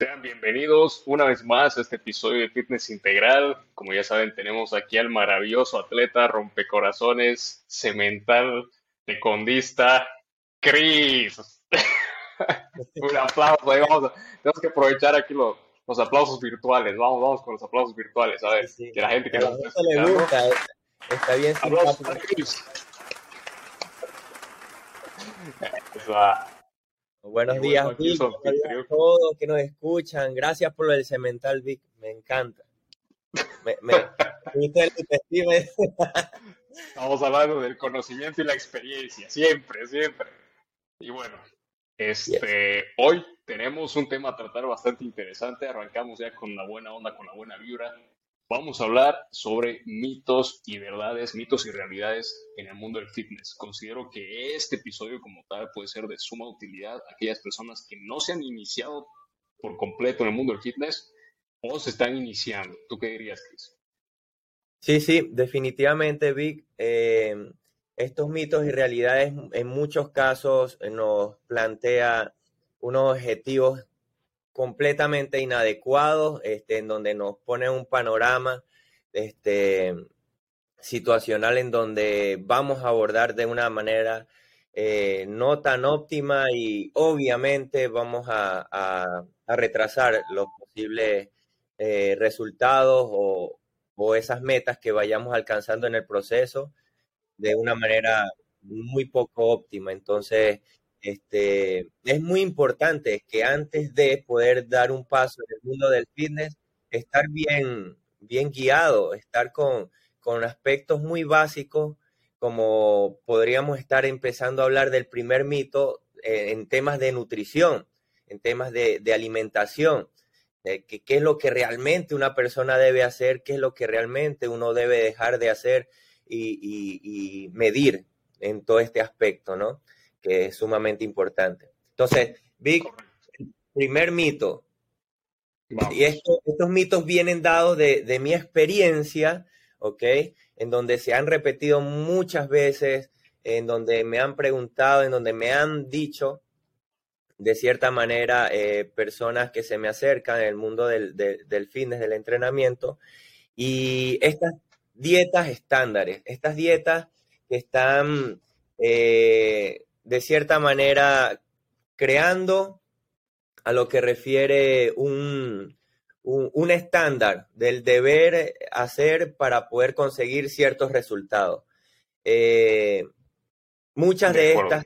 Sean bienvenidos una vez más a este episodio de Fitness Integral. Como ya saben, tenemos aquí al maravilloso atleta, rompecorazones, cemental, tecondista, Chris. Un aplauso, ahí vamos. tenemos que aprovechar aquí los, los, aplausos virtuales. Vamos, vamos con los aplausos virtuales. A ver, que la gente que nos está le gusta, está bien. Aplausos Chris. Buenos días, Vic. a todos que nos escuchan. Gracias por lo del cemental, Vic. Me encanta. Me, me, Estamos hablando del conocimiento y la experiencia, siempre, siempre. Y bueno, este, hoy tenemos un tema a tratar bastante interesante. Arrancamos ya con la buena onda, con la buena vibra. Vamos a hablar sobre mitos y verdades, mitos y realidades en el mundo del fitness. Considero que este episodio como tal puede ser de suma utilidad a aquellas personas que no se han iniciado por completo en el mundo del fitness o se están iniciando. ¿Tú qué dirías, Chris? Sí, sí, definitivamente, Vic. Eh, estos mitos y realidades en muchos casos nos plantea unos objetivos completamente inadecuados, este, en donde nos pone un panorama este, situacional en donde vamos a abordar de una manera eh, no tan óptima y obviamente vamos a, retrasar los posibles eh, resultados o, o esas metas que vayamos alcanzando en el proceso de una manera muy poco óptima. Entonces, este, es muy importante que antes de poder dar un paso en el mundo del fitness, estar bien, bien guiado, estar con, con aspectos muy básicos, como podríamos estar empezando a hablar del primer mito eh, en temas de nutrición, en temas de, alimentación, de qué es lo que realmente una persona debe hacer, qué es lo que realmente uno debe dejar de hacer y medir en todo este aspecto, ¿no? Que es sumamente importante. Entonces, Vic, primer mito. Y estos mitos vienen dados de, mi experiencia, ¿ok? En donde se han repetido muchas veces, en donde me han preguntado, en donde me han dicho, de cierta manera, eh, personas que se me acercan en el mundo del, del fitness, del entrenamiento, y estas dietas estándares, estas dietas que están eh, de cierta manera creando a lo que refiere un, un, estándar del deber hacer para poder conseguir ciertos resultados. Eh, muchas de, estas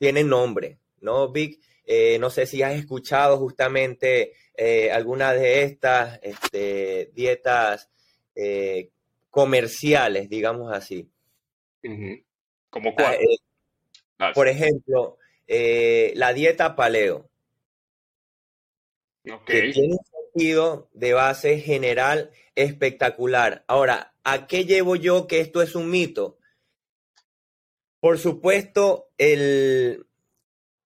tienen nombre, ¿no, Vic? Eh, no sé si has escuchado justamente eh, algunas de estas este, dietas comerciales, digamos así. ¿Como cuál? Por ejemplo, eh, la dieta paleo. Que tiene un sentido de base general espectacular. Ahora, ¿a qué llevo yo que esto es un mito? Por supuesto, el,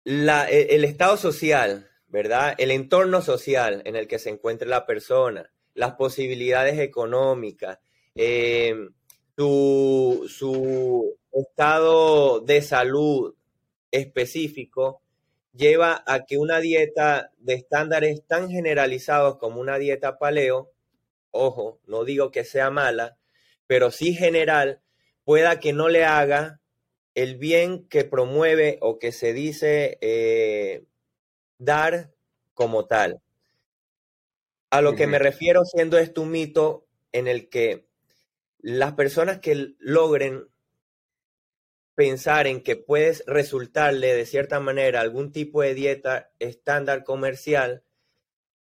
e, el, estado social, ¿verdad? El entorno social en el que se encuentra la persona, las posibilidades económicas, eh, su, su estado de salud específico lleva a que una dieta de estándares tan generalizados como una dieta paleo, ojo, no digo que sea mala, pero sí general, pueda que no le haga el bien que promueve o que se dice eh, dar como tal. A lo que me refiero siendo esto un mito en el que las personas que logren pensar en que puedes resultarle de cierta manera algún tipo de dieta estándar comercial,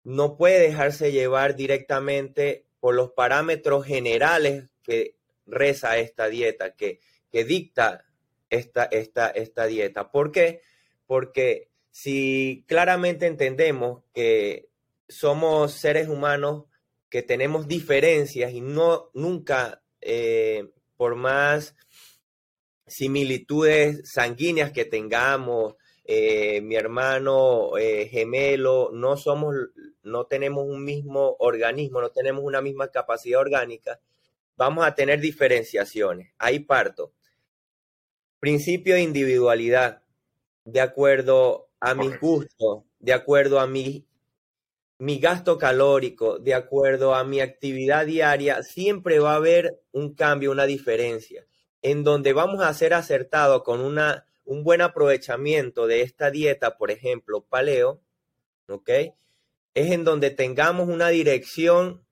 no puede dejarse llevar directamente por los parámetros generales que reza esta dieta, que, que dicta esta, esta, esta dieta. ¿Por qué? Porque si claramente entendemos que somos seres humanos que tenemos diferencias y no nunca, eh, por más similitudes sanguíneas que tengamos, eh, mi hermano eh, gemelo, no somos, no tenemos un mismo organismo, no tenemos una misma capacidad orgánica, vamos a tener diferenciaciones. Ahí parto. Principio de individualidad, de acuerdo a mis gustos, de acuerdo a mi mi gasto calórico, de acuerdo a mi actividad diaria, siempre va a haber un cambio, una diferencia, en donde vamos a ser acertados con una, un buen aprovechamiento de esta dieta, por ejemplo, paleo, ¿ok? Es en donde tengamos una dirección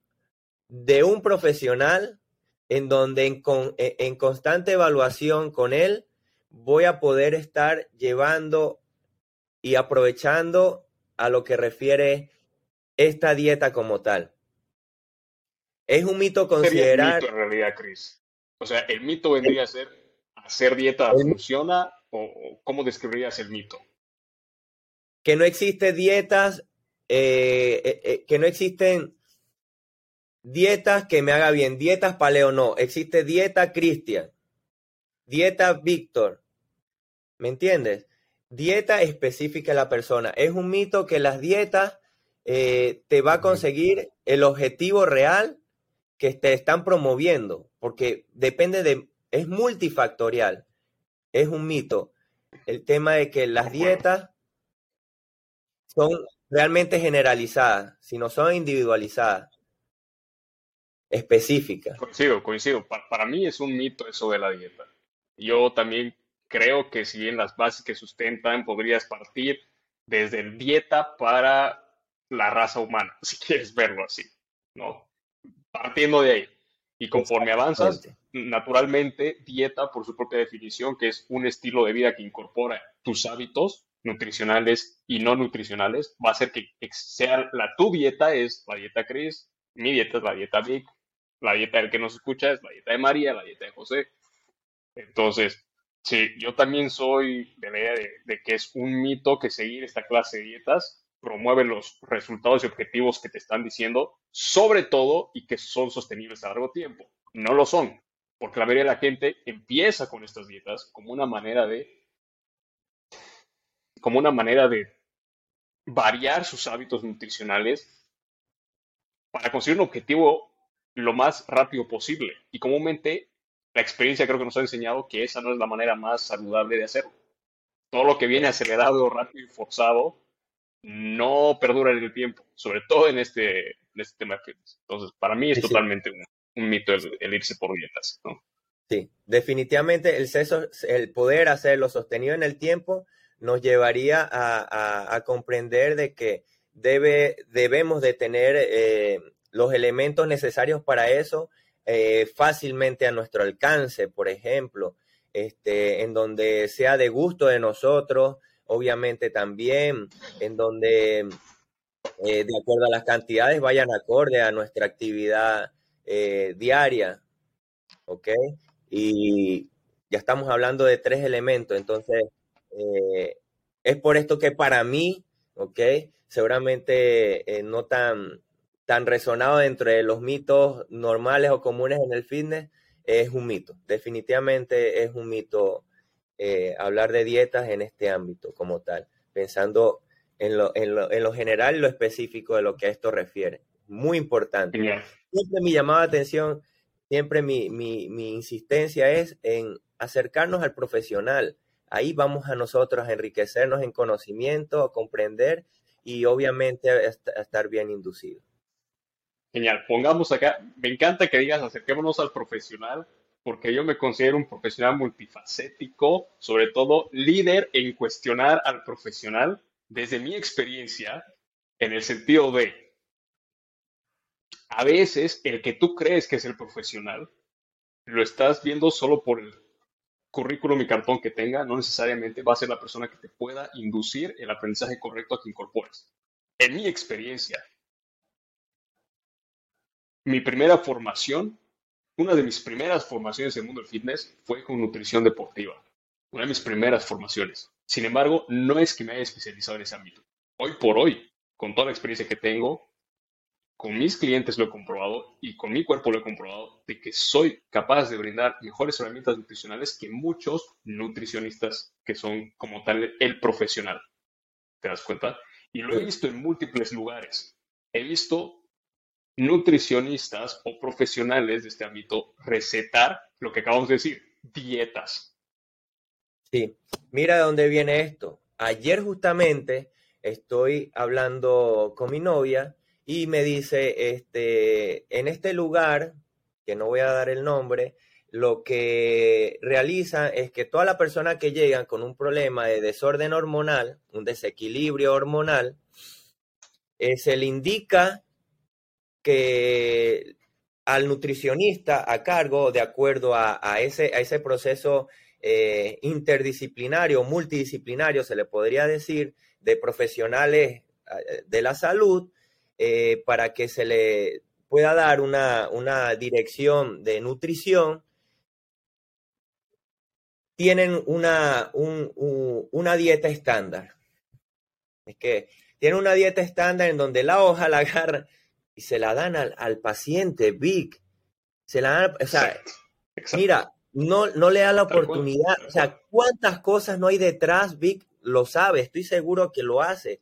de un profesional, en donde en, e, en constante evaluación con él voy a poder estar llevando y aprovechando a lo que refiere esta dieta como tal. Es un mito considerar... mito en realidad, Chris? O sea, ¿el mito vendría a ser hacer dieta funciona o cómo describirías el mito? Que no existe dietas, eh, eh, eh, que no existen dietas que me haga bien, dietas paleo no, existe dieta Cristian, dieta Víctor, ¿me entiendes? Dieta específica a la persona. Es un mito que las dietas eh, te va a conseguir el objetivo real que te están promoviendo, porque depende de, es multifactorial, es un mito. El tema de que las dietas son realmente generalizadas, si no son individualizadas, específicas. Coincido, coincido. Para, para mí es un mito eso de la dieta. Yo también creo que si bien las bases que sustentan podrías partir desde dieta para la raza humana, si quieres verlo así, ¿no? Partiendo de ahí. Y conforme avanzas, naturalmente, dieta, por su propia definición, que es un estilo de vida que incorpora tus hábitos nutricionales y no nutricionales, va a hacer que sea la tu dieta es la dieta Chris, mi dieta es la dieta Vic, la dieta del que nos escucha es la dieta de María, la dieta de José. Entonces, sí, yo también soy de la idea de que es un mito que seguir esta clase de dietas promueven los resultados y objetivos que te están diciendo, sobre todo y que son sostenibles a largo tiempo. No lo son, porque la mayoría de la gente empieza con estas dietas como una manera de como una manera de variar sus hábitos nutricionales para conseguir un objetivo lo más rápido posible. Y comúnmente la experiencia creo que nos ha enseñado que esa no es la manera más saludable de hacerlo. Todo lo que viene acelerado, rápido y forzado no perdura en el tiempo, sobre todo en este, en este tema de fitness. Entonces, para mí es totalmente un, mito el, irse por dietas, ¿no? Sí, definitivamente el, el poder hacerlo sostenido en el tiempo nos llevaría a, comprender de que debe, debemos de tener eh, los elementos necesarios para eso eh, fácilmente a nuestro alcance, por ejemplo, este, en donde sea de gusto de nosotros, obviamente también, en donde eh, de acuerdo a las cantidades vayan acorde a nuestra actividad eh, diaria, ¿ok? Y ya estamos hablando de tres elementos, entonces eh, es por esto que para mí, ¿ok? Seguramente no tan, tan resonado entre los mitos normales o comunes en el fitness, es un mito, definitivamente es un mito eh, hablar de dietas en este ámbito como tal, pensando en lo, en lo, en lo general lo específico de lo que a esto refiere. Muy importante. Siempre mi llamada de atención, siempre mi, mi, mi insistencia es en acercarnos al profesional. Ahí vamos a nosotros a enriquecernos en conocimiento, a comprender y obviamente a estar bien inducidos. Genial, pongamos acá, me encanta que digas acerquémonos al profesional porque yo me considero un profesional multifacético, sobre todo líder en cuestionar al profesional desde mi experiencia, en el sentido de, a veces el que tú crees que es el profesional, lo estás viendo solo por el currículum y cartón que tenga, no necesariamente va a ser la persona que te pueda inducir el aprendizaje correcto a que incorpores. En mi experiencia, mi primera formación una de mis primeras formaciones en el mundo del fitness fue con nutrición deportiva. Una de mis primeras formaciones. Sin embargo, no es que me haya especializado en ese ámbito. Hoy por hoy, con toda la experiencia que tengo, con mis clientes lo he comprobado y con mi cuerpo lo he comprobado de que soy capaz de brindar mejores herramientas nutricionales que muchos nutricionistas que son como tal el profesional. ¿Te das cuenta? Y lo he visto en múltiples lugares. He visto nutricionistas o profesionales de este ámbito recetar lo que acabamos de decir, dietas. Sí, mira de dónde viene esto. Ayer justamente estoy hablando con mi novia y me dice, este, en este lugar, que no voy a dar el nombre, lo que realizan es que todas las personas que llegan con un problema de desorden hormonal, un desequilibrio hormonal, eh, se le indica que al nutricionista a cargo, de acuerdo a, ese, a ese proceso eh, interdisciplinario, multidisciplinario, se le podría decir, de profesionales eh, de la salud, para que se le pueda dar una, una dirección de nutrición tienen una, una dieta estándar. Es que tienen una dieta estándar en donde la hoja la agarran y se la dan al, paciente, Vic. Se la dan, o sea, mira, no, no le da la oportunidad. O sea, ¿cuántas cosas no hay detrás, Vic? Lo sabe, estoy seguro que lo hace.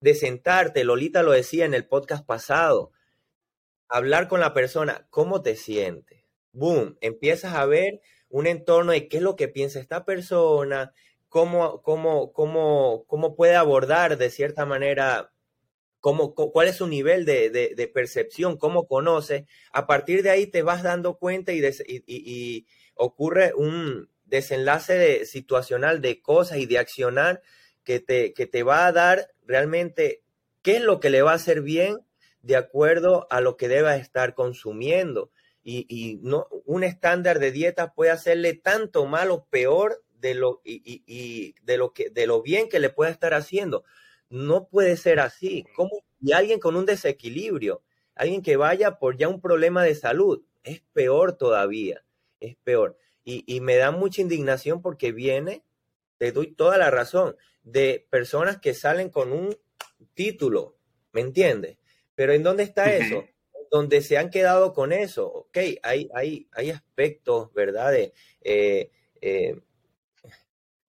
De sentarte, Lolita lo decía en el podcast pasado, hablar con la persona, ¿cómo te sientes? Boom, empiezas a ver un entorno de qué es lo que piensa esta persona, cómo, cómo, cómo, cómo puede abordar de cierta manera, cómo, cuál es su nivel de, percepción, cómo conoce. A partir de ahí te vas dando cuenta y, ocurre un desenlace de, situacional de cosas y de accionar que te, que te va a dar realmente qué es lo que le va a hacer bien de acuerdo a lo que deba estar consumiendo y, no, un estándar de dieta puede hacerle tanto mal o peor de lo, y, de, lo que, de lo bien que le pueda estar haciendo. No puede ser así. ¿Cómo? Y alguien con un desequilibrio, alguien que vaya por ya un problema de salud, es peor todavía, es peor. Y, y me da mucha indignación porque viene, te doy toda la razón, de personas que salen con un título, ¿me entiendes? Pero ¿en dónde está eso? donde se han quedado con eso. Ok, hay, hay, hay aspectos, ¿verdad? De, eh, eh,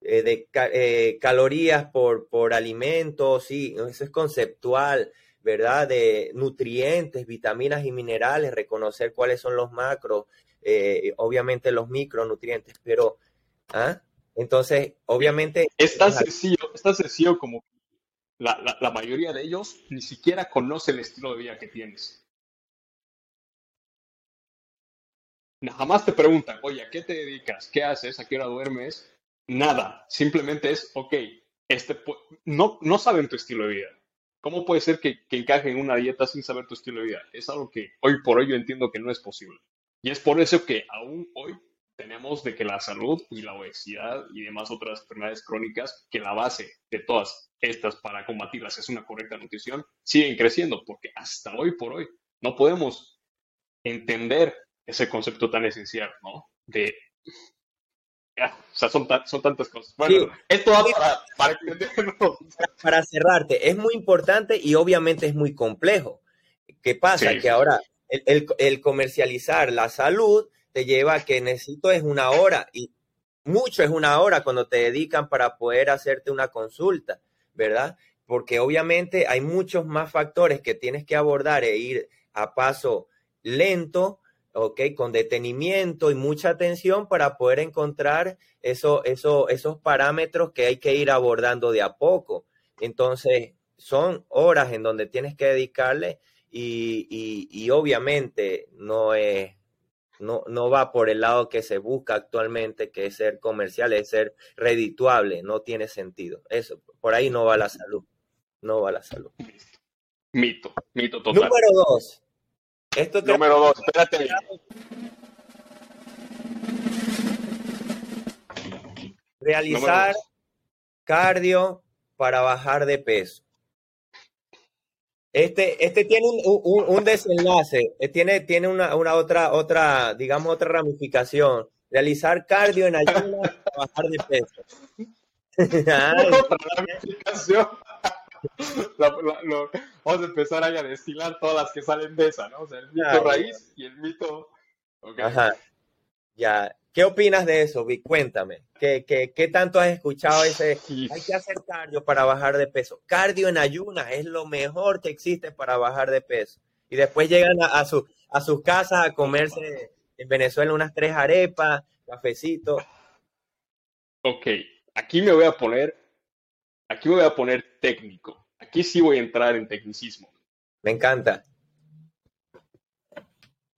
eh, de calorías por, por alimentos, sí, eso es conceptual, ¿verdad? De nutrientes, vitaminas y minerales, reconocer cuáles son los macros, obviamente los micronutrientes, pero, ¿ah? Entonces, obviamente... Es tan sencillo, es tan sencillo como la, la, la, mayoría de ellos ni siquiera conoce el estilo de vida que tienes. Jamás te preguntan, oye, ¿a qué te dedicas? ¿Qué haces? ¿A qué hora duermes? Nada. Simplemente es, ok, este, no, no saben tu estilo de vida. ¿Cómo puede ser que, que encaje en una dieta sin saber tu estilo de vida? Es algo que hoy por hoy yo entiendo que no es posible. Y es por eso que aún hoy tenemos de que la salud y la obesidad y demás otras enfermedades crónicas, que la base de todas estas para combatirlas es una correcta nutrición, siguen creciendo, porque hasta hoy por hoy no podemos entender ese concepto tan esencial, ¿no? De... o sea, son, son tantas cosas. Bueno, esto va para, para, cerrarte, es muy importante y obviamente es muy complejo. ¿Qué pasa? que ahora el, el, comercializar la salud te lleva a que necesito es una hora y mucho es una hora cuando te dedican para poder hacerte una consulta, ¿verdad? Porque obviamente hay muchos más factores que tienes que abordar e ir a paso lento ¿ok? Con detenimiento y mucha atención para poder encontrar eso, eso, esos parámetros que hay que ir abordando de a poco. Entonces, son horas en donde tienes que dedicarle y, obviamente no es, no, no va por el lado que se busca actualmente, que es ser comercial, es ser redituable, no tiene sentido. Eso, por ahí no va la salud, no va la salud. Mito, mito total. Número dos, Número dos, espérate. Realizar cardio para bajar de peso. Este, este tiene un, desenlace, eh, tiene, tiene una, otra, otra, digamos, otra ramificación. Realizar cardio en ayuno para bajar de peso. otra ramificación vamos a empezar a destilar todas las que salen de esa, ¿no? O sea, el mito raíz y el mito... Ajá. Ya. ¿Qué opinas de eso, Vic? Cuéntame. ¿Qué, qué, qué tanto has escuchado ese? Hay que hacer cardio para bajar de peso. Cardio en ayunas es lo mejor que existe para bajar de peso. Y después llegan a, a, su, a sus casas a comerse en Venezuela unas tres arepas, cafecito. Ok, aquí me voy a poner aquí me voy a poner técnico. Aquí sí voy a entrar en tecnicismo. Me encanta.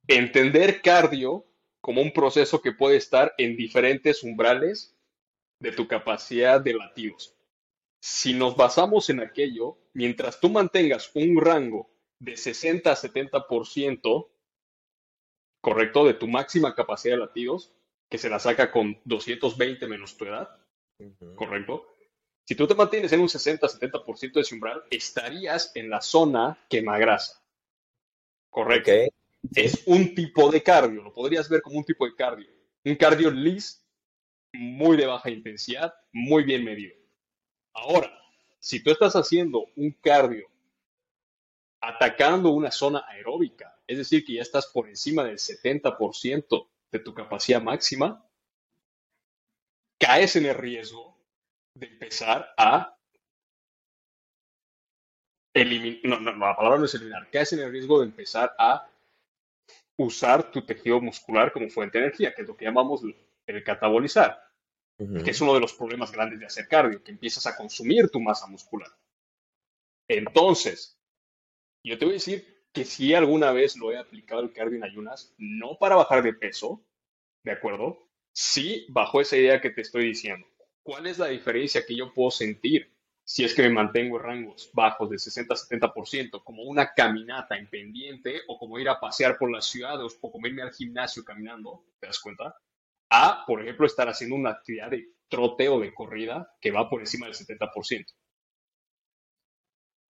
Entender cardio como un proceso que puede estar en diferentes umbrales de tu capacidad de latidos. Si nos basamos en aquello, mientras tú mantengas un rango de 60 a 70%, correcto, de tu máxima capacidad de latidos, que se la saca con 220 menos tu edad, correcto. Si tú te mantienes en un 60-70% de ese umbral, estarías en la zona quemagrasa. Correcto. Es un tipo de cardio, lo podrías ver como un tipo de cardio. Un cardio lis, muy de baja intensidad, muy bien medido. Ahora, si tú estás haciendo un cardio atacando una zona aeróbica, es decir, que ya estás por encima del 70% de tu capacidad máxima, caes en el riesgo de empezar a eliminar, no, no, la palabra no es eliminar, caes en el riesgo de empezar a usar tu tejido muscular como fuente de energía, que es lo que llamamos el catabolizar, que es uno de los problemas grandes de hacer cardio, que empiezas a consumir tu masa muscular. Entonces, yo te voy a decir que si alguna vez lo he aplicado el cardio en ayunas, no para bajar de peso, ¿de acuerdo? Sí, bajo esa idea que te estoy diciendo. ¿Cuál es la diferencia que yo puedo sentir si es que me mantengo en rangos bajos de 60-70%, como una caminata en pendiente o como ir a pasear por la ciudad o como irme al gimnasio caminando, ¿te das cuenta? A, por ejemplo, estar haciendo una actividad de troteo de corrida que va por encima del 70%.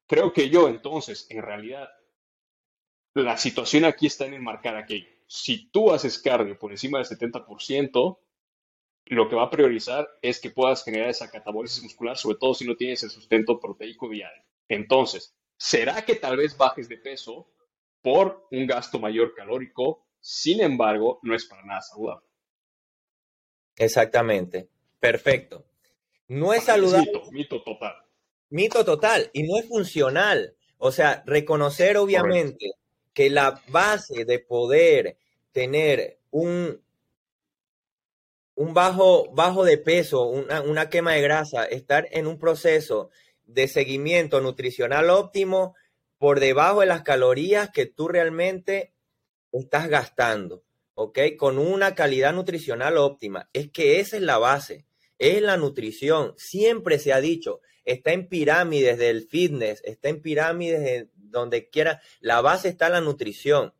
Creo que yo entonces, en realidad, la situación aquí está en enmarcar aquello. Si tú haces cardio por encima del 70%, lo que va a priorizar es que puedas generar esa catabólisis muscular, sobre todo si no tienes el sustento proteico diario. Entonces, ¿será que tal vez bajes de peso por un gasto mayor calórico? Sin embargo, no es para nada saludable. Exactamente. Perfecto. No es saludable. Mito, mito total. Mito total y no es funcional. O sea, reconocer obviamente que la base de poder tener un, un bajo, bajo de peso, una, una quema de grasa, estar en un proceso de seguimiento nutricional óptimo por debajo de las calorías que tú realmente estás gastando, ¿ok? Con una calidad nutricional óptima. Es que esa es la base, es la nutrición. Siempre se ha dicho, está en pirámides del fitness, está en pirámides de donde quiera. La base está la nutrición.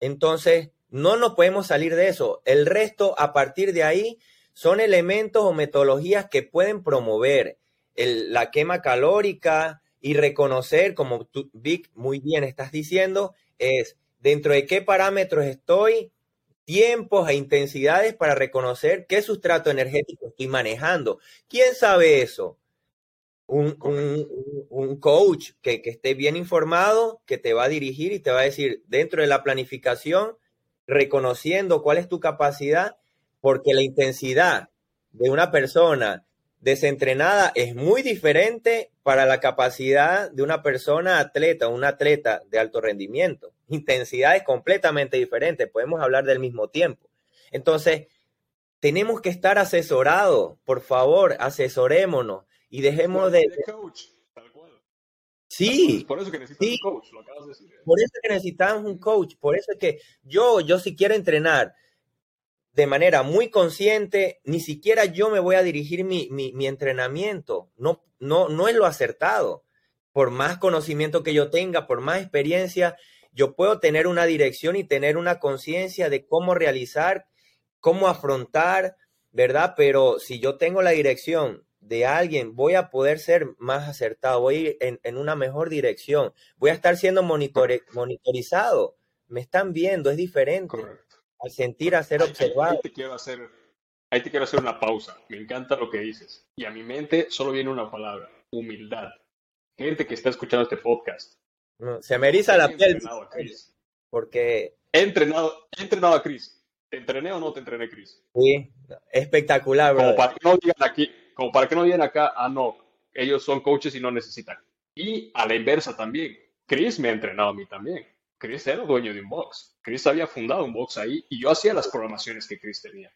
Entonces, no nos podemos salir de eso. El resto, a partir de ahí, son elementos o metodologías que pueden promover la quema calórica y reconocer, como tú, Vic, muy bien estás diciendo, es dentro de qué parámetros estoy, tiempos e intensidades para reconocer qué sustrato energético estoy manejando. ¿Quién sabe eso? un, coach que, que, esté bien informado, que te va a dirigir y te va a decir dentro de la planificación, reconociendo cuál es tu capacidad, porque la intensidad de una persona desentrenada es muy diferente para la capacidad de una persona atleta, un atleta de alto rendimiento. Intensidad es completamente diferente, podemos hablar del mismo tiempo. Entonces, tenemos que estar asesorados, por favor, asesorémonos y dejemos de... Coach, cual. Sí. Por eso que necesitas un coach, lo acabas de decir. Por eso que necesitamos un coach, por eso es que yo, yo si quiero entrenar de manera muy consciente, ni siquiera yo me voy a dirigir mi, mi, mi entrenamiento. No, no, no es lo acertado. Por más conocimiento que yo tenga, por más experiencia, yo puedo tener una dirección y tener una conciencia de cómo realizar, cómo afrontar, ¿verdad? Pero si yo tengo la dirección de alguien, voy a poder ser más acertado, voy a ir en, una mejor dirección, voy a estar siendo monitorizado, me están viendo, es diferente. Correcto. Al sentir, a ser observado. Ahí, te quiero hacer, ahí te quiero hacer una pausa, me encanta lo que dices. Y a mi mente solo viene una palabra, humildad. Gente que está escuchando este podcast. se me eriza la piel. Porque... He entrenado, he entrenado a Chris. ¿Te entrené o no te entrené, Chris? Sí, espectacular, Como para que no digan aquí, como para que no digan acá, ah, no, ellos son coaches y no necesitan. Y a la inversa también, Chris me ha entrenado a mí también. Chris era dueño de un box. Chris había fundado un box ahí y yo hacía las programaciones que Chris tenía.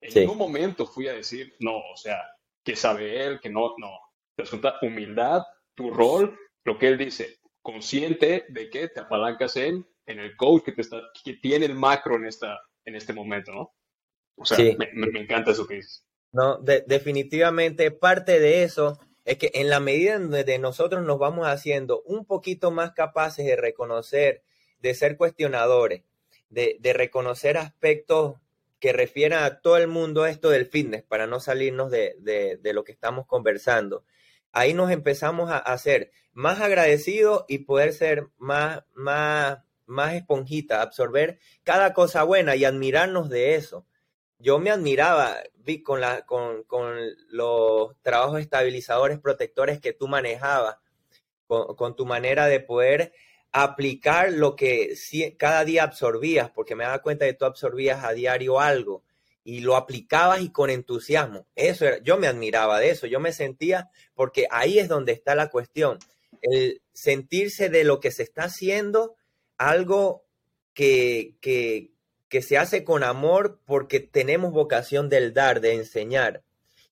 En ningún momento fui a decir, no, o sea, que sabe él, que no, no. Resulta humildad, tu rol, lo que él dice. consciente de que te apalancas en, en el coach que, te está, que tiene el macro en, esta, en este momento, ¿no? O sea, me, me, encanta eso que dices. No, definitivamente parte de eso es que en la medida en que nosotros nos vamos haciendo un poquito más capaces de reconocer, de ser cuestionadores, de, de reconocer aspectos que refieran a todo el mundo esto del fitness, para no salirnos de, de, de lo que estamos conversando, ahí nos empezamos a hacer más agradecidos y poder ser más, más, más esponjita, absorber cada cosa buena y admirarnos de eso. Yo me admiraba, vi con, la, con, con los trabajos estabilizadores, protectores que tú manejabas, con, tu manera de poder aplicar lo que cada día absorbías, porque me daba cuenta que tú absorbías a diario algo y lo aplicabas y con entusiasmo. Eso yo me admiraba de eso, yo me sentía, porque ahí es donde está la cuestión, el sentirse de lo que se está haciendo algo que, que, que se hace con amor porque tenemos vocación del dar, de enseñar.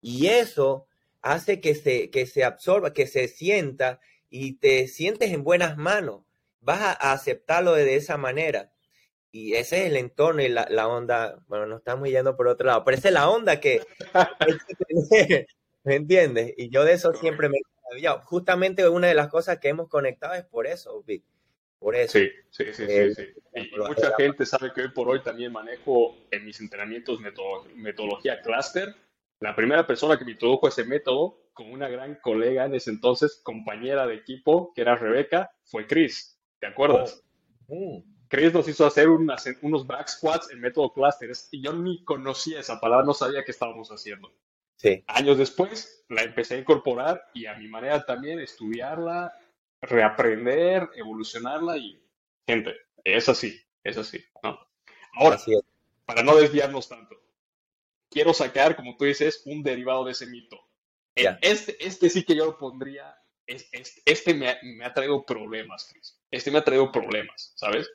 Y eso hace que se, que se absorba, que se sienta y te sientes en buenas manos. Vas a aceptarlo de esa manera. Y ese es el entorno y la, la, onda, bueno, nos estamos yendo por otro lado, pero es la onda que, ¿me entiendes? Y yo de eso siempre me Justamente una de las cosas que hemos conectado es por eso, Vic. Por eso. Sí, sí, sí, sí. sí. Y, mucha gente sabe que hoy por hoy también manejo en mis entrenamientos metodología cluster. La primera persona que me introdujo ese método, con una gran colega en ese entonces, compañera de equipo, que era Rebeca, fue Chris. ¿Te acuerdas? Oh. Mm. Chris nos hizo hacer unos back squats en método clusters y yo ni conocía esa palabra, no sabía qué estábamos haciendo. Sí. Años después la empecé a incorporar y a mi manera también estudiarla, reaprender, evolucionarla y, gente, es así, es así, ¿no? Ahora, para no desviarnos tanto, quiero sacar, como tú dices, un derivado de ese mito. Este, este sí que yo lo pondría, este, me, ha, me ha traído problemas, Chris. Este me ha traído problemas, ¿sabes?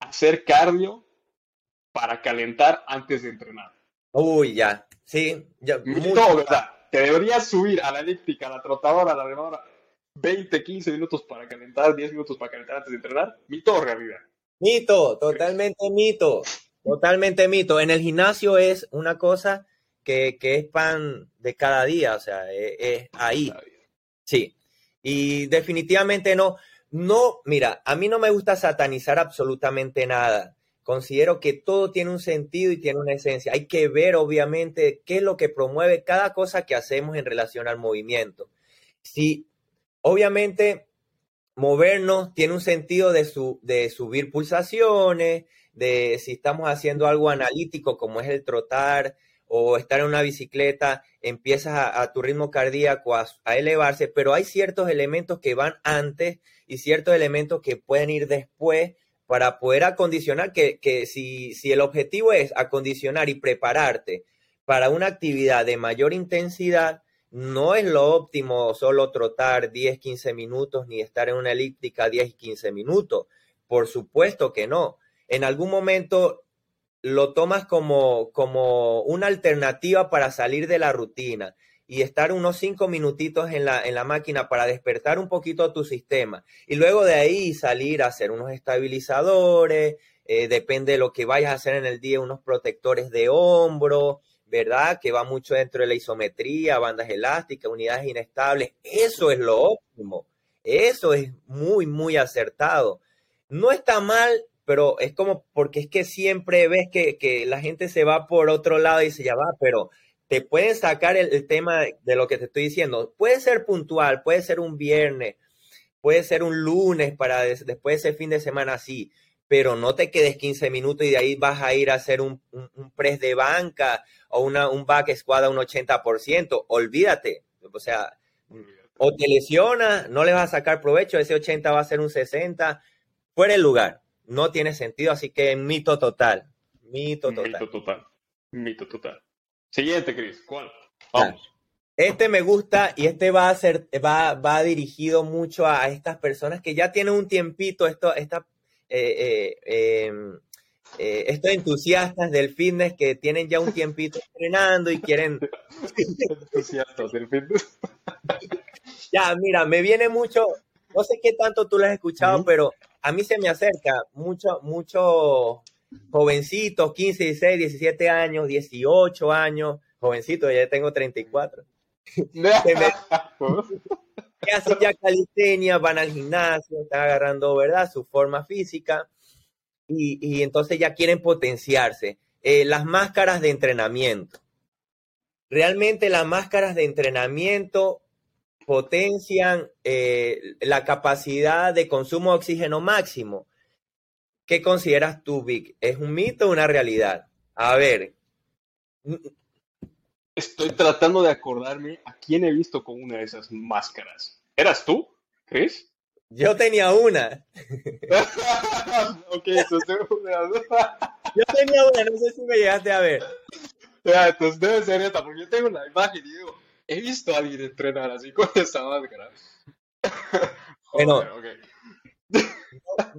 hacer cardio para calentar antes de entrenar. Uy, ya. Sí, ya. No, ¿verdad? Te deberías subir a la elíptica, a la trotadora, a la remadora, 20, 15 minutos para calentar, 10 minutos para calentar antes de entrenar. Mito o realidad. Mito, totalmente mito. Totalmente mito. En el gimnasio es una cosa que, que es pan de cada día, o sea, es, es ahí. Sí. Y definitivamente no. No, mira, a mí no me gusta satanizar absolutamente nada. Considero que todo tiene un sentido y tiene una esencia. Hay que ver, obviamente, qué es lo que promueve cada cosa que hacemos en relación al movimiento. Si, obviamente, movernos tiene un sentido de, su, de subir pulsaciones, de si estamos haciendo algo analítico como es el trotar, o estar en una bicicleta, empiezas a, tu ritmo cardíaco a, elevarse, pero hay ciertos elementos que van antes y ciertos elementos que pueden ir después para poder acondicionar, que, que si, si el objetivo es acondicionar y prepararte para una actividad de mayor intensidad, no es lo óptimo solo trotar 10, 15 minutos ni estar en una elíptica 10 y 15 minutos. Por supuesto que no. En algún momento lo tomas como, como una alternativa para salir de la rutina y estar unos cinco minutitos en la, en la máquina para despertar un poquito tu sistema. Y luego de ahí salir a hacer unos estabilizadores, eh, depende de lo que vayas a hacer en el día, unos protectores de hombro, ¿verdad? Que va mucho dentro de la isometría, bandas elásticas, unidades inestables. Eso es lo óptimo. Eso es muy, muy acertado. No está mal pero es como, porque es que siempre ves que, la gente se va por otro lado y dice, ya va, pero te pueden sacar el, tema de, lo que te estoy diciendo. Puede ser puntual, puede ser un viernes, puede ser un lunes para después de ese fin de semana así, pero no te quedes 15 minutos y de ahí vas a ir a hacer un, un, press de banca o una, un back squad a un 80%. Olvídate. O sea, o te lesionas, no le vas a sacar provecho, ese 80 va a ser un 60, fuera el lugar no tiene sentido, así que mito total. Mito total. Mito total. Mito total. Siguiente, Chris. ¿Cuál? Vamos. Este me gusta y este va a ser, va, va dirigido mucho a estas personas que ya tienen un tiempito, esto, esta, eh, eh, em, eh, estos entusiastas del fitness que tienen ya un tiempito entrenando y quieren... entusiastas del fitness. ya, mira, me viene mucho, no sé qué tanto tú lo has escuchado, pero a mí se me acerca mucho, mucho jovencitos, 15, 16, 17 años, 18 años, jovencito, ya tengo 34. que hacen ya calistenia, van al gimnasio, están agarrando, ¿verdad? Su forma física y, entonces ya quieren potenciarse. Eh, las máscaras de entrenamiento. Realmente las máscaras de entrenamiento potencian eh, la capacidad de consumo de oxígeno máximo. ¿Qué consideras tú, Vic? ¿Es un mito o una realidad? A ver. Estoy tratando de acordarme a quién he visto con una de esas máscaras. ¿Eras tú, Chris? Yo tenía una. ok, entonces Yo tenía una, no sé si me llegaste a ver. Ya, entonces debe ser esta, porque yo tengo la imagen y digo, he visto a alguien entrenar así con esa máscara. bueno,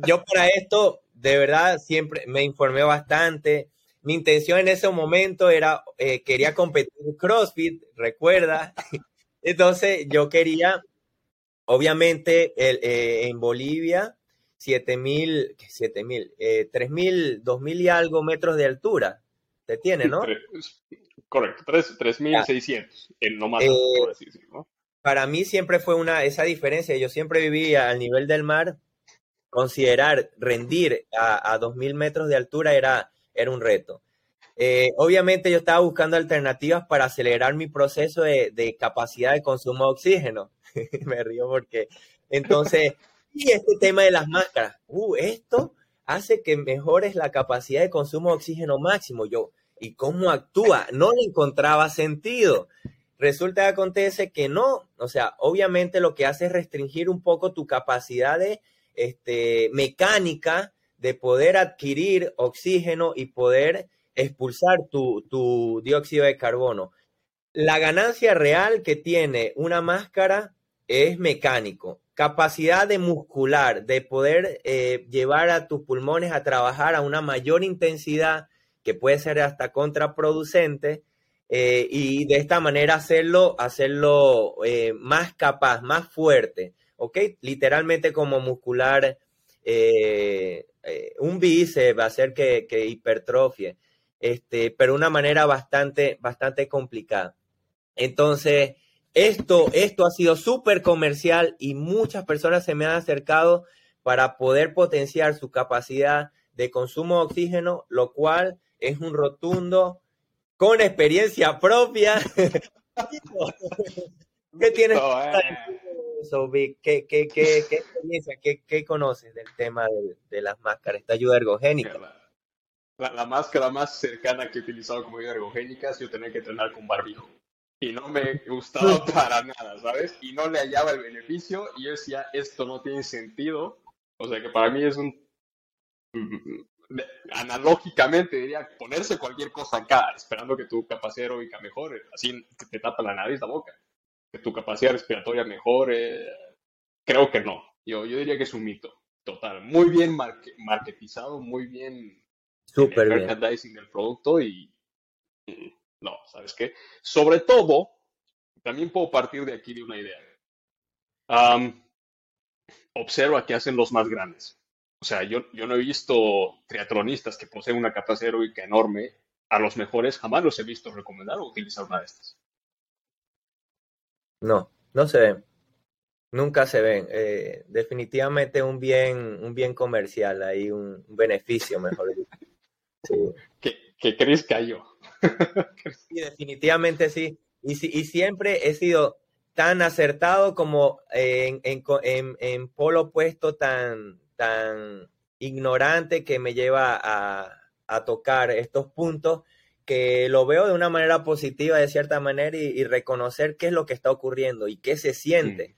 yo para esto, de verdad, siempre me informé bastante. Mi intención en ese momento era, eh, quería competir en CrossFit, recuerda. Entonces yo quería Obviamente eh, en Bolivia, 7000, 7000, eh, 3000, 2000 y algo metros de altura. Te tiene, ¿no? Correcto, 3600 en no más, eh, Para mí siempre fue una esa diferencia. Yo siempre vivía al nivel del mar. Considerar rendir a, a 2000 metros de altura era, era un reto. Eh, obviamente yo estaba buscando alternativas para acelerar mi proceso de, de capacidad de consumo de oxígeno. me río porque entonces, y este tema de las máscaras, uh, esto hace que mejores la capacidad de consumo de oxígeno máximo. Yo, ¿y cómo actúa? No le encontraba sentido. Resulta que acontece que no, o sea, obviamente lo que hace es restringir un poco tu capacidad de este, mecánica de poder adquirir oxígeno y poder expulsar tu, tu dióxido de carbono. La ganancia real que tiene una máscara es mecánico. Capacidad de muscular, de poder eh, llevar a tus pulmones a trabajar a una mayor intensidad que puede ser hasta contraproducente eh, y de esta manera hacerlo, hacerlo eh, más capaz, más fuerte, ¿ok? Literalmente como muscular, un bíceps va a hacer que, que hipertrofie, este, pero una manera bastante, bastante complicada. Entonces, esto, esto ha sido súper comercial y muchas personas se me han acercado para poder potenciar su capacidad de consumo de oxígeno, lo cual es un rotundo con experiencia propia. ¿Qué tienes? Eh. ¿Qué, qué, qué, experiencia, qué, conoces del tema de, las máscaras, esta ayuda ergogénica? La, la, máscara más cercana que he utilizado como ayuda ergogénica ha sido tener que entrenar con barbijo y no me gustaba para nada, ¿sabes? Y no le hallaba el beneficio y yo decía, esto no tiene sentido. O sea que para mí es un... Mm, analógicamente diría ponerse cualquier cosa acá, esperando que tu capacidad aeróbica mejore, así que te tapa la nariz, la boca, que tu capacidad respiratoria mejore. Creo que no. Yo, yo diría que es un mito, total. Muy bien marketizado, muy bien Súper el merchandising del producto y no, ¿sabes qué? Sobre todo, también puedo partir de aquí de una idea. observa qué hacen los más grandes. O sea, yo, yo no he visto triatlonistas que poseen una capacidad aeróbica enorme. A los mejores jamás los he visto recomendar o utilizar una de estas. No, no se ven. Nunca se ven. Eh, definitivamente un bien, un bien comercial, hay un, beneficio, mejor dicho. Sí. ¿Qué, qué crees que hay yo? sí, definitivamente sí. Y, y, siempre he sido tan acertado como en, en, polo opuesto tan, tan ignorante que me lleva a, tocar estos puntos que lo veo de una manera positiva de cierta manera y, reconocer qué es lo que está ocurriendo y qué se siente.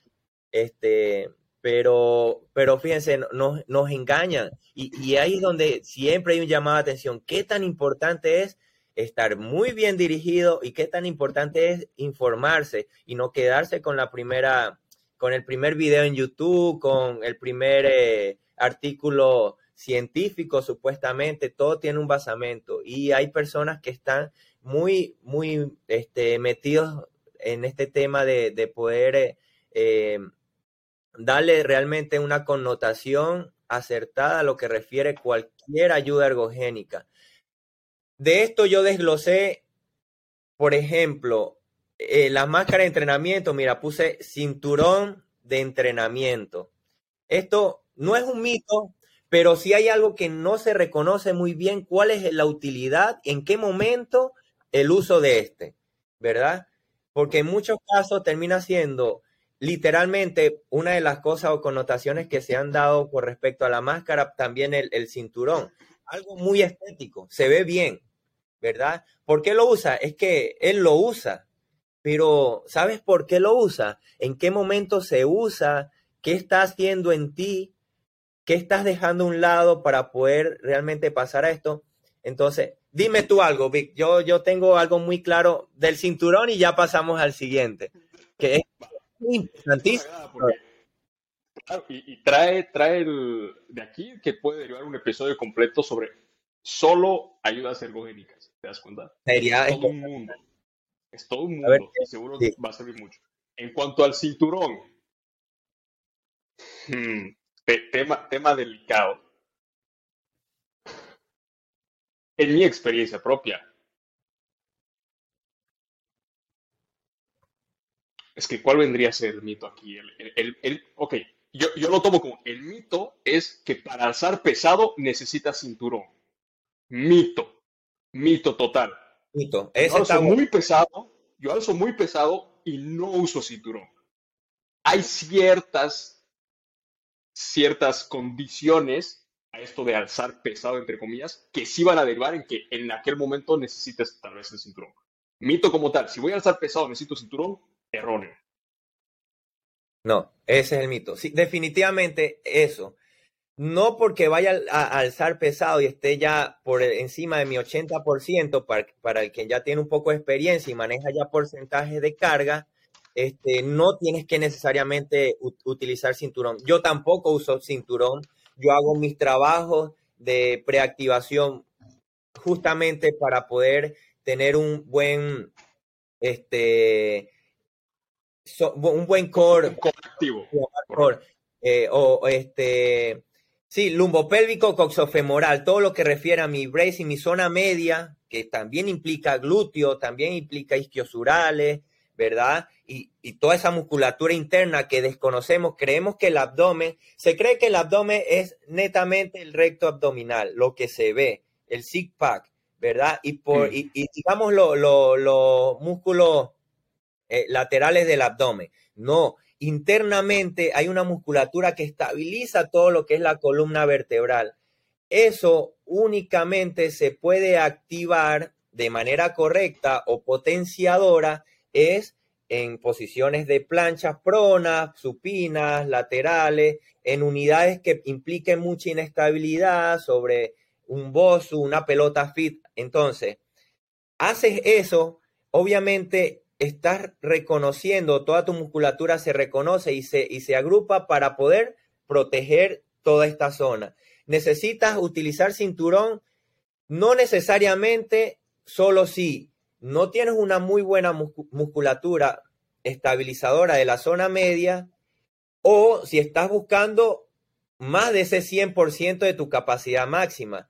Este, pero, pero fíjense, nos, nos engañan y, y ahí es donde siempre hay un llamado de atención. ¿Qué tan importante es estar muy bien dirigido y qué tan importante es informarse y no quedarse con la primera, con el primer video en YouTube, con el primer eh, artículo científico supuestamente, todo tiene un basamento y hay personas que están muy, muy este, metidos en este tema de, poder eh, eh, darle realmente una connotación acertada a lo que refiere cualquier ayuda ergogénica. De esto yo desglosé, por ejemplo, eh, la máscara de entrenamiento, mira, puse cinturón de entrenamiento. Esto no es un mito, pero sí hay algo que no se reconoce muy bien cuál es la utilidad, en qué momento el uso de este, ¿verdad? Porque en muchos casos termina siendo literalmente una de las cosas o connotaciones que se han dado con respecto a la máscara, también el, el cinturón. Algo muy estético, se ve bien, ¿verdad? ¿Por qué lo usa? Es que él lo usa, pero ¿sabes por qué lo usa? ¿En qué momento se usa? ¿Qué está haciendo en ti? ¿Qué estás dejando a un lado para poder realmente pasar a esto? Entonces, dime tú algo, Vic. Yo, yo tengo algo muy claro del cinturón y ya pasamos al siguiente, que es importantísimo. y, trae, trae el, de aquí que puede derivar un episodio completo sobre solo ayudas ergogénicas. ¿Te das cuenta? Sería es todo un mundo. Es todo un mundo. y seguro va a servir mucho. En cuanto al cinturón, hmm, tema, tema delicado. En mi experiencia propia, es que ¿cuál vendría a ser el mito aquí? El, el, ok, yo, yo, lo tomo como el mito es que para alzar pesado necesitas cinturón. Mito, mito total. Mito. yo alzo muy pesado, yo alzo muy pesado y no uso cinturón. Hay ciertas, ciertas condiciones a esto de alzar pesado, entre comillas, que sí van a derivar en que en aquel momento necesites tal vez el cinturón. Mito como tal, si voy a alzar pesado necesito cinturón, erróneo. No, ese es el mito. Sí, definitivamente eso. No porque vaya a alzar pesado y esté ya por encima de mi 80%, para, para el que ya tiene un poco de experiencia y maneja ya porcentajes de carga, este, no tienes que necesariamente utilizar cinturón. Yo tampoco uso cinturón. Yo hago mis trabajos de preactivación justamente para poder tener un buen, este, un buen core, core eh, o este Sí, lumbopélvico coxofemoral, todo lo que refiere a mi brace y mi zona media, que también implica glúteo, también implica isquiosurales, ¿verdad? Y, y, toda esa musculatura interna que desconocemos, creemos que el abdomen, se cree que el abdomen es netamente el recto abdominal, lo que se ve, el six pack, ¿verdad? Y, por, y, digamos los músculos eh, laterales del abdomen. No, internamente hay una musculatura que estabiliza todo lo que es la columna vertebral. Eso únicamente se puede activar de manera correcta o potenciadora es en posiciones de planchas pronas, supinas, laterales, en unidades que impliquen mucha inestabilidad sobre un bosu, una pelota fit. Entonces, haces eso, obviamente estás reconociendo, toda tu musculatura se reconoce y se, y se agrupa para poder proteger toda esta zona. Necesitas utilizar cinturón, no necesariamente solo si no tienes una muy buena musculatura estabilizadora de la zona media o si estás buscando más de ese 100% de tu capacidad máxima.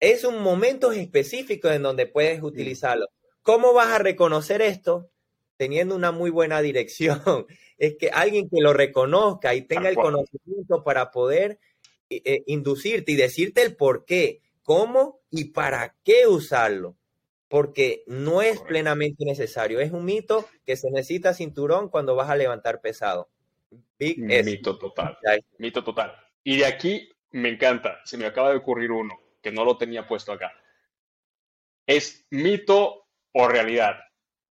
Es un momento específico en donde puedes utilizarlo. ¿Cómo vas a reconocer esto? Teniendo una muy buena dirección. Es que alguien que lo reconozca y tenga el conocimiento para poder eh, eh, inducirte y decirte el por qué, cómo y para qué usarlo. Porque no es plenamente necesario. Es un mito que se necesita cinturón cuando vas a levantar pesado. mito total. Mito total. Y de aquí me encanta. Se me acaba de ocurrir uno que no lo tenía puesto acá. Es mito o realidad.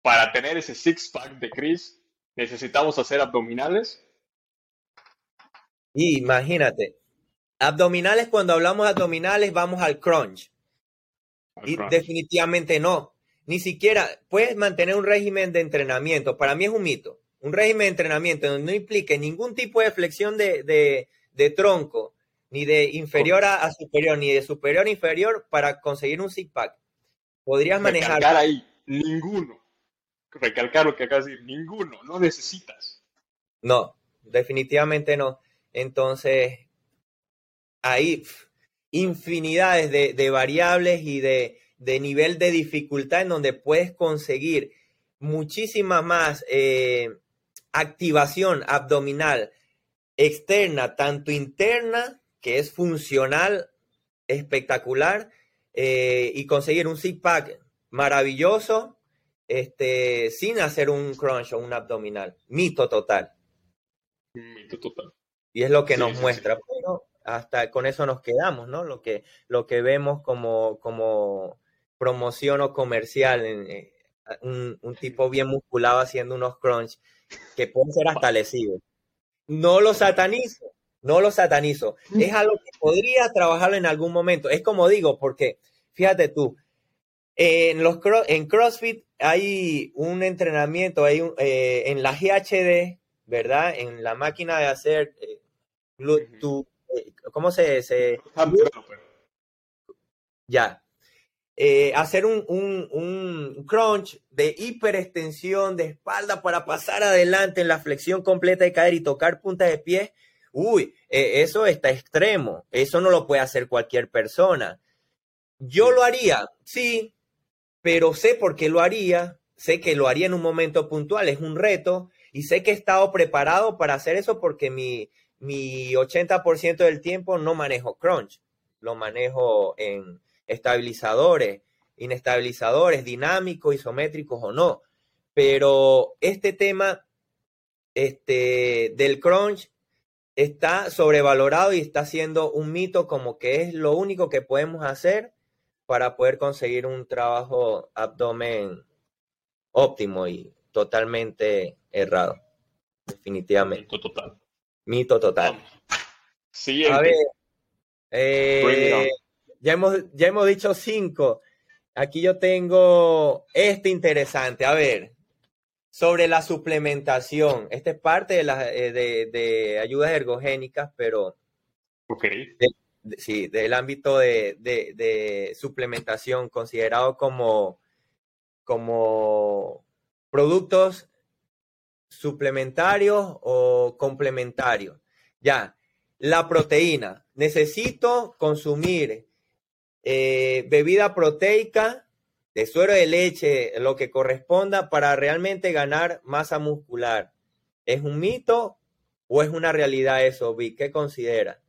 Para tener ese six-pack de Chris, necesitamos hacer abdominales. Y imagínate, abdominales, cuando hablamos de abdominales, vamos al crunch. Y definitivamente no. Ni siquiera puedes mantener un régimen de entrenamiento. Para mí es un mito. Un régimen de entrenamiento donde no implique ningún tipo de flexión de, de, de tronco, ni de inferior a, superior, ni de superior a inferior para conseguir un six pack. Podrías manejar. Ahí, ninguno. Recalcar lo que acabas de decir, ninguno, no necesitas. No, definitivamente no. Entonces, ahí, infinidades de, variables y de, nivel de dificultad en donde puedes conseguir muchísima más eh, activación abdominal externa, tanto interna, que es funcional, espectacular, eh, y conseguir un six pack maravilloso, este, sin hacer un crunch o un abdominal. Mito total. Mito total. Y es lo que nos muestra. Pero hasta con eso nos quedamos, ¿no? Lo que, lo que vemos como, como promoción o comercial, en, eh, un, un, tipo bien musculado haciendo unos crunch que pueden ser hasta lesivos. No lo satanizo, no lo satanizo. Es algo que podría trabajarlo en algún momento. Es como digo, porque fíjate tú, en, los, en CrossFit hay un entrenamiento, hay un, eh, en la GHD, ¿verdad? En la máquina de hacer eh, eh, ¿cómo se, se... Ya. hacer un, un, un, crunch de hiperextensión de espalda para pasar adelante en la flexión completa de caer y tocar punta de pie. Uy, eso está extremo. Eso no lo puede hacer cualquier persona. Yo lo haría, sí, pero sé por qué lo haría, sé que lo haría en un momento puntual, es un reto, y sé que he estado preparado para hacer eso porque mi, mi 80% del tiempo no manejo crunch, lo manejo en estabilizadores, inestabilizadores, dinámicos, isométricos o no. Pero este tema este, del crunch está sobrevalorado y está siendo un mito como que es lo único que podemos hacer para poder conseguir un trabajo abdomen óptimo y totalmente errado. Definitivamente. Mito total. Sí. A ver, eh, ya, hemos, ya hemos dicho cinco. Aquí yo tengo este interesante. A ver, sobre la suplementación. Esta es parte de, la, eh, de, ayudas ergogénicas, pero okay sí, del ámbito de, suplementación considerado como, como productos suplementarios o complementarios. Ya, la proteína. Necesito consumir eh, bebida proteica de suero de leche, lo que corresponda para realmente ganar masa muscular. ¿Es un mito o es una realidad eso, Vic? ¿Qué considera?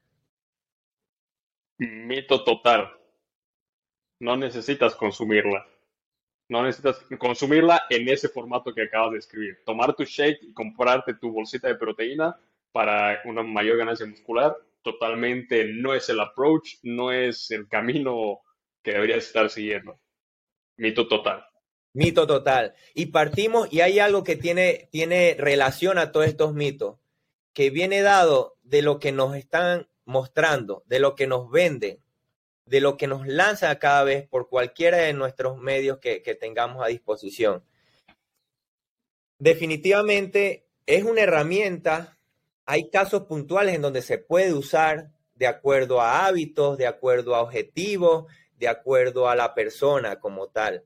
Mito total. No necesitas consumirla. No necesitas consumirla en ese formato que acabas de escribir. Tomar tu shake y comprarte tu bolsita de proteína para una mayor ganancia muscular, totalmente no es el approach, no es el camino que deberías estar siguiendo. Mito total. Mito total. Y partimos, y hay algo que tiene, tiene relación a todos estos mitos, que viene dado de lo que nos están mostrando, de lo que nos venden, de lo que nos lanza cada vez por cualquiera de nuestros medios que, tengamos a disposición. Definitivamente es una herramienta, hay casos puntuales en donde se puede usar de acuerdo a hábitos, de acuerdo a objetivos, de acuerdo a la persona como tal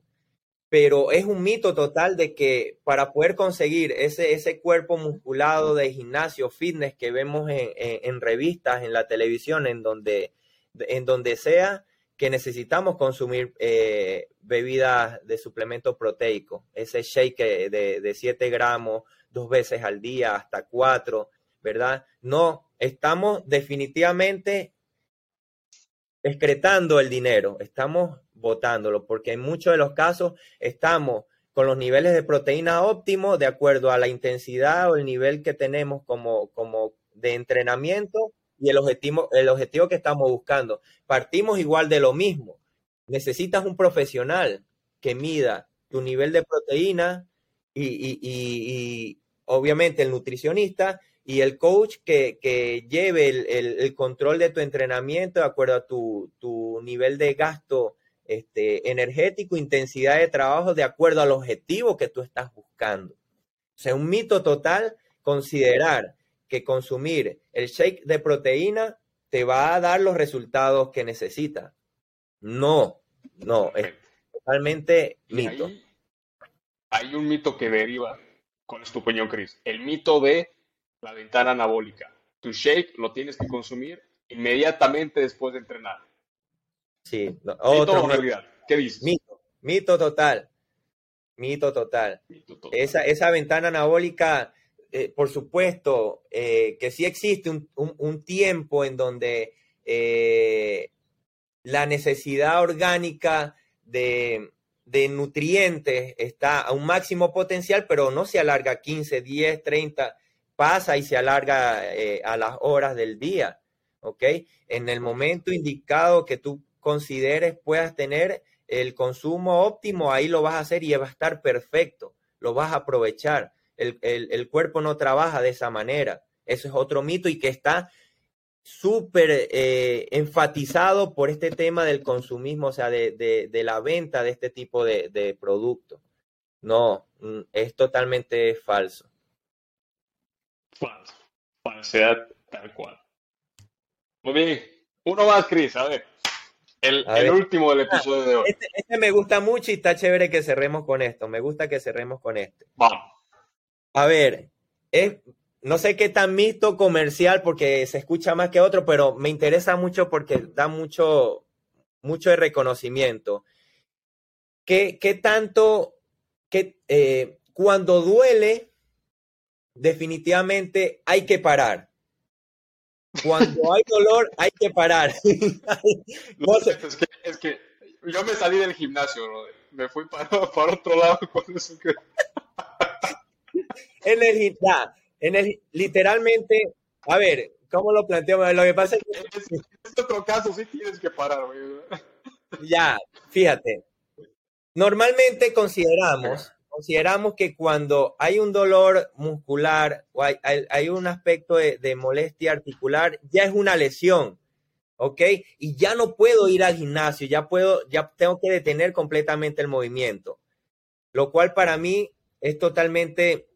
pero es un mito total de que para poder conseguir ese, ese cuerpo musculado de gimnasio, fitness que vemos en, revistas, en la televisión, en donde, en donde sea, que necesitamos consumir eh, bebidas de suplemento proteico, ese shake de, de 7 gramos dos veces al día, hasta 4, ¿verdad? No, estamos definitivamente excretando el dinero, estamos botándolo, porque en muchos de los casos estamos con los niveles de proteína óptimos de acuerdo a la intensidad o el nivel que tenemos como, como de entrenamiento y el objetivo, el objetivo que estamos buscando. Partimos igual de lo mismo. Necesitas un profesional que mida tu nivel de proteína y, y obviamente el nutricionista y el coach que, lleve el, control de tu entrenamiento de acuerdo a tu, nivel de gasto este, energético, intensidad de trabajo, de acuerdo al objetivo que tú estás buscando. O sea, un mito total considerar que consumir el shake de proteína te va a dar los resultados que necesita. No, no, es totalmente mito. hay un mito que deriva, con es tu opinión, Chris? El mito de la ventana anabólica. Tu shake lo tienes que consumir inmediatamente después de entrenar. Sí, otra realidad. ¿Qué dices? Mito, mito total. Mito total. Esa, esa ventana anabólica, eh, por supuesto, eh, que sí existe un, tiempo en donde eh, la necesidad orgánica de, de, nutrientes está a un máximo potencial, pero no se alarga 15, 10, 30, pasa y se alarga a las horas del día. ¿Ok? En el momento indicado que tú consideres puedas tener el consumo óptimo, ahí lo vas a hacer y va a estar perfecto, lo vas a aprovechar. El, cuerpo no trabaja de esa manera. Eso es otro mito y que está súper eh, enfatizado por este tema del consumismo, o sea, de, la venta de este tipo de, de productos. No, mm, es totalmente falso. Falso. Falsedad tal cual. Muy bien. Uno más, Cris, a ver. El, último del episodio de hoy. Este, este, me gusta mucho y está chévere que cerremos con esto. Me gusta que cerremos con este. Vamos. A ver, es, no sé qué tan mito comercial porque se escucha más que otro, pero me interesa mucho porque da mucho, mucho de reconocimiento. ¿Qué, qué tanto, que eh, cuando duele, definitivamente hay que parar? Cuando hay dolor, hay que parar. es, que, yo me salí del gimnasio, me fui para, otro lado con eso en el, en el, literalmente, a ver, ¿cómo lo planteamos? Lo que pasa es que... En este otro caso sí tienes que parar, Ya, fíjate. Normalmente consideramos consideramos que cuando hay un dolor muscular o hay, un aspecto de, molestia articular, ya es una lesión, ¿ok? Y ya no puedo ir al gimnasio, ya puedo, ya tengo que detener completamente el movimiento, lo cual para mí es totalmente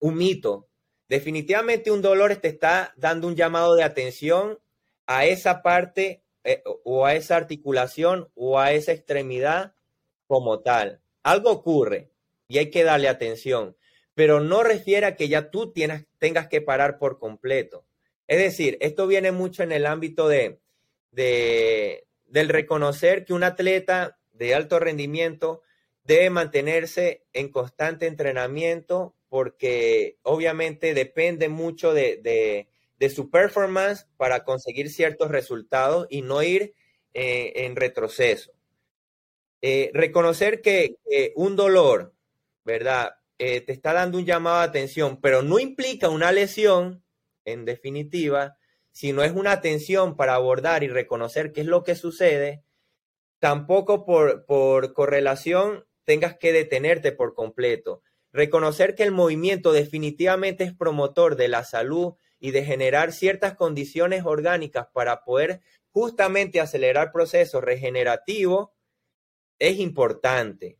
un mito. Definitivamente un dolor te está dando un llamado de atención a esa parte eh, o a esa articulación o a esa extremidad como tal. Algo ocurre y hay que darle atención, pero no refiere a que ya tú tienes, tengas que parar por completo. Es decir, esto viene mucho en el ámbito de, de, del reconocer que un atleta de alto rendimiento debe mantenerse en constante entrenamiento porque obviamente depende mucho de, de, su performance para conseguir ciertos resultados y no ir eh, en retroceso. Eh, reconocer que un dolor ¿verdad? Eh, te está dando un llamado de atención, pero no implica una lesión, en definitiva, sino es una atención para abordar y reconocer qué es lo que sucede, tampoco por, por correlación tengas que detenerte por completo. Reconocer que el movimiento definitivamente es promotor de la salud y de generar ciertas condiciones orgánicas para poder justamente acelerar procesos regenerativos es importante.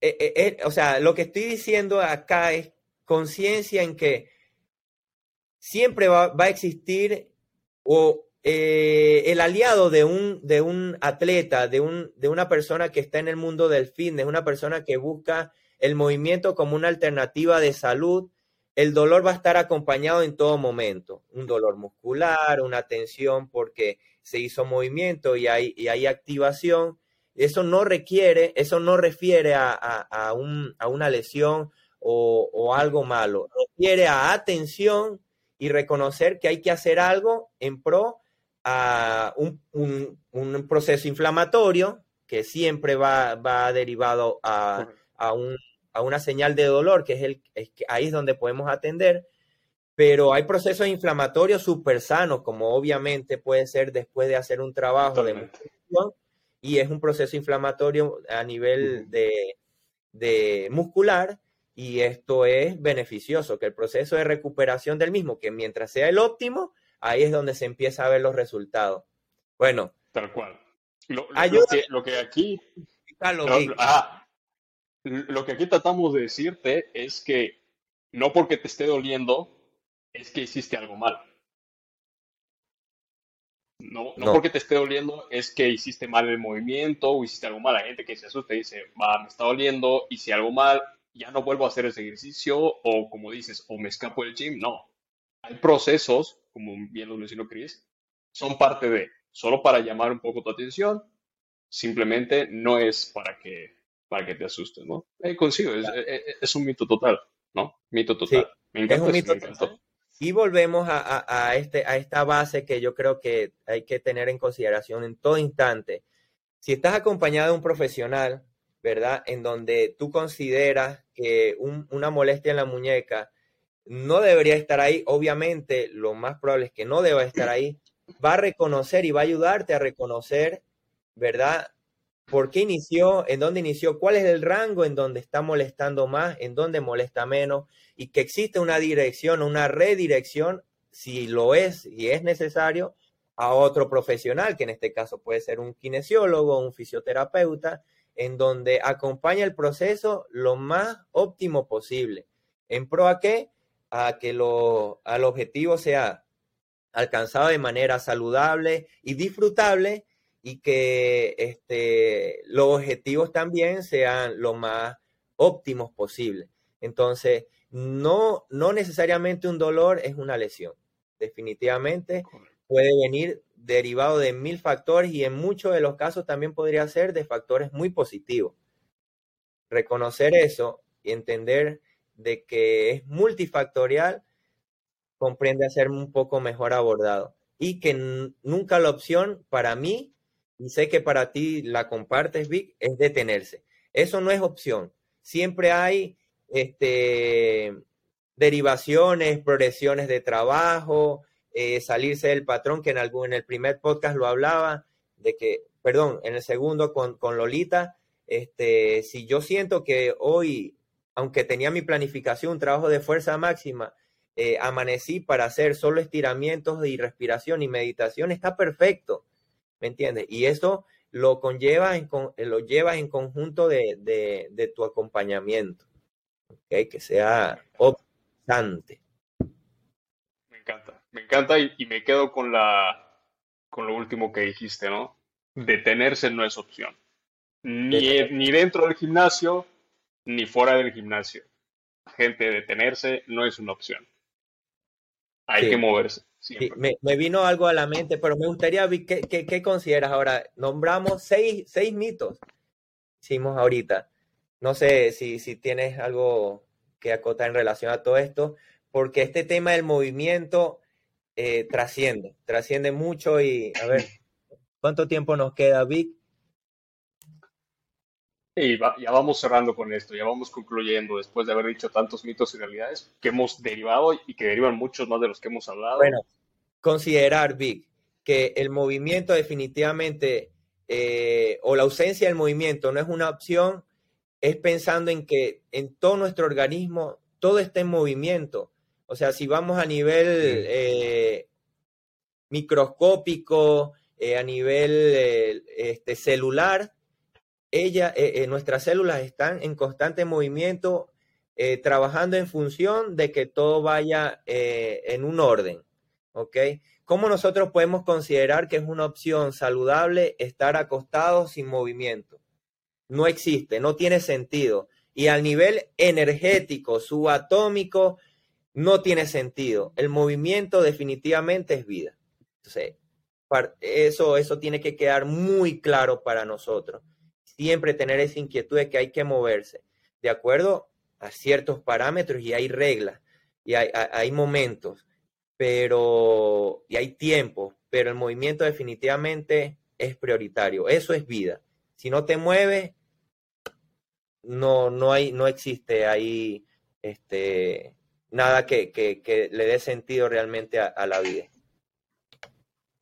Eh, eh, eh, o sea, lo que estoy diciendo acá es conciencia en que siempre va, a existir o el aliado de un, de un atleta, de, un, de una persona que está en el mundo del fitness, una persona que busca el movimiento como una alternativa de salud, el dolor va a estar acompañado en todo momento. Un dolor muscular, una tensión porque se hizo movimiento y hay, y hay activación, eso no requiere, eso no refiere a, una lesión o, algo malo. Refiere a atención y reconocer que hay que hacer algo en pro a un, proceso inflamatorio que siempre va, va derivado a, una señal de dolor, que es el que ahí es donde podemos atender. Pero hay procesos inflamatorios súper sanos, como obviamente puede ser después de hacer un trabajo de musculación, y es un proceso inflamatorio a nivel de, muscular y esto es beneficioso, que el proceso de recuperación del mismo, que mientras sea el óptimo, ahí es donde se empieza a ver los resultados. Bueno. Tal cual. Lo, que, aquí... lo que aquí tratamos de decirte es que no porque te esté doliendo es que hiciste algo mal. No, no, porque te esté doliendo, es que hiciste mal el movimiento o hiciste algo mal. La gente que se asusta y dice, va, me está doliendo, y si algo mal, ya no vuelvo a hacer ese ejercicio, o como dices, o me escapo del gym. No. Hay procesos, como bien lo mencionó Chris, son parte de, solo para llamar un poco tu atención, simplemente no es para que, para que te asustes, ¿no? Eh, consigo, es, un mito total, ¿no? Mito total. me encanta, Y volvemos a, a, este, a esta base que yo creo que hay que tener en consideración en todo instante. Si estás acompañado de un profesional, ¿verdad? En donde tú consideras que una molestia en la muñeca no debería estar ahí, obviamente lo más probable es que no deba estar ahí, va a reconocer y va a ayudarte a reconocer, ¿verdad? ¿Por qué inició? ¿En dónde inició? ¿Cuál es el rango en donde está molestando más? ¿En dónde molesta menos? Y que existe una dirección, una redirección, si lo es y es necesario, a otro profesional, que en este caso puede ser un kinesiólogo, un fisioterapeuta, en donde acompaña el proceso lo más óptimo posible. ¿En pro a qué? A que lo, al objetivo sea alcanzado de manera saludable y disfrutable y que este, los objetivos también sean lo más óptimos posible. Entonces, no, no necesariamente un dolor es una lesión. Definitivamente puede venir derivado de mil factores y en muchos de los casos también podría ser de factores muy positivos. Reconocer eso y entender de que es multifactorial comprende a ser un poco mejor abordado y que nunca la opción para mí, y sé que para ti la compartes, Vic, es detenerse. Eso no es opción. Siempre hay este, derivaciones, progresiones de trabajo, eh, salirse del patrón, que en, algún, en el primer podcast lo hablaba, de que, perdón, en el segundo con, con Lolita, este, si yo siento que hoy, aunque tenía mi planificación, trabajo de fuerza máxima, eh, amanecí para hacer solo estiramientos y respiración y meditación, está perfecto, ¿me entiendes? Y eso lo conlleva, en, lo llevas en conjunto de, de, tu acompañamiento, ¿okay? que sea optante. Me encanta, me encanta y, y, me quedo con, la, con lo último que dijiste, ¿no? Detenerse no es opción, ni, ni dentro del gimnasio, ni fuera del gimnasio. Gente, detenerse no es una opción. Hay que moverse. Me, vino algo a la mente, pero me gustaría, ¿qué, qué, consideras ahora? Nombramos seis, seis mitos, hicimos ahorita. No sé si, si tienes algo que acotar en relación a todo esto, porque este tema del movimiento eh, trasciende, trasciende mucho y a ver, ¿cuánto tiempo nos queda, Vic? Y ya vamos cerrando con esto, ya vamos concluyendo después de haber dicho tantos mitos y realidades que hemos derivado y que derivan muchos más de los que hemos hablado. Bueno, considerar, Vic, que el movimiento definitivamente, eh, o la ausencia del movimiento no es una opción, es pensando en que en todo nuestro organismo todo está en movimiento. O sea, si vamos a nivel eh, microscópico, eh, a nivel este, celular, ella, eh, eh, nuestras células están en constante movimiento, eh, trabajando en función de que todo vaya en un orden. ¿Ok? ¿Cómo nosotros podemos considerar que es una opción saludable estar acostado sin movimiento? No existe, no tiene sentido. Y al nivel energético, subatómico, no tiene sentido. El movimiento definitivamente es vida. Entonces, eso, eso tiene que quedar muy claro para nosotros siempre tener esa inquietud de que hay que moverse de acuerdo a ciertos parámetros y hay reglas y hay, momentos, pero y hay tiempo, pero el movimiento definitivamente es prioritario. Eso es vida. Si no te mueves, no, no hay, no existe ahí este, nada que, que, le dé sentido realmente a la vida.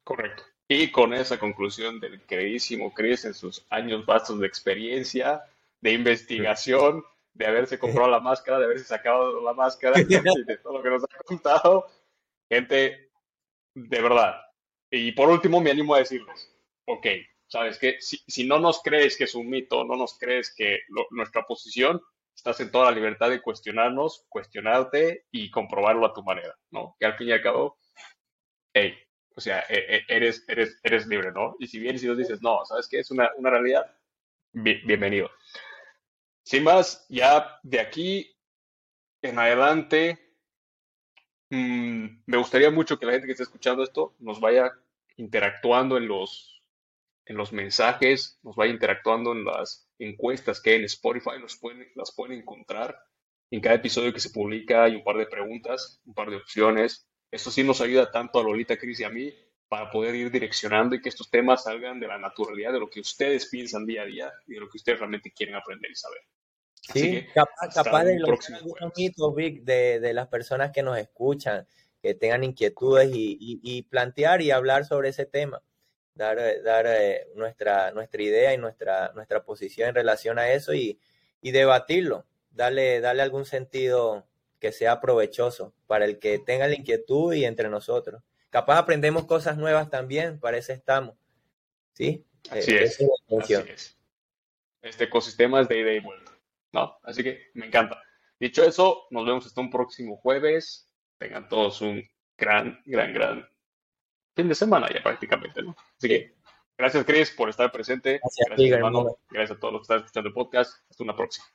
Correcto. Y con esa conclusión del queridísimo Chris en sus años vastos de experiencia, de investigación, de haberse comprado la máscara, de haberse sacado la máscara, y de todo lo que nos ha contado, gente, de verdad. Y por último, me animo a decirles, ok, ¿sabes qué? Si, no nos crees que es un mito, no nos crees que nuestra posición, estás en toda la libertad de cuestionarnos, cuestionarte y comprobarlo a tu manera, ¿no? Que al fin y al cabo, hey, o sea, e, e, eres, eres, eres libre, ¿no? Y si vienes y nos dices, no, ¿sabes qué? Es una, una realidad, bienvenido. Sin más, ya de aquí en adelante, mm, me gustaría mucho que la gente que esté escuchando esto nos vaya interactuando en los, en los mensajes, nos vaya interactuando en las encuestas que hay en Spotify, nos pueden, las pueden encontrar. En cada episodio que se publica hay un par de preguntas, un par de opciones. Esto sí nos ayuda tanto a Lolita, Cris y a mí para poder ir direccionando y que estos temas salgan de la naturalidad, de lo que ustedes piensan día a día y de lo que ustedes realmente quieren aprender y saber. Sí, capaz, de los mitos, Vic, de, de, las personas que nos escuchan, que tengan inquietudes y, y, plantear y hablar sobre ese tema, dar, dar eh, nuestra, nuestra idea y nuestra, nuestra posición en relación a eso y, y debatirlo, darle, darle algún sentido que sea provechoso para el que tenga la inquietud y entre nosotros. Capaz aprendemos cosas nuevas también, para eso estamos. ¿Sí? Así, eh, es, así es. Este ecosistema es de ida y vuelta. ¿no? Así que me encanta. Dicho eso, nos vemos hasta un próximo jueves. Tengan todos un gran, gran, gran fin de semana ya prácticamente, ¿no? Así que gracias, Chris, por estar presente. Gracias, gracias hermano. Gracias a todos los que están escuchando el podcast. Hasta una próxima.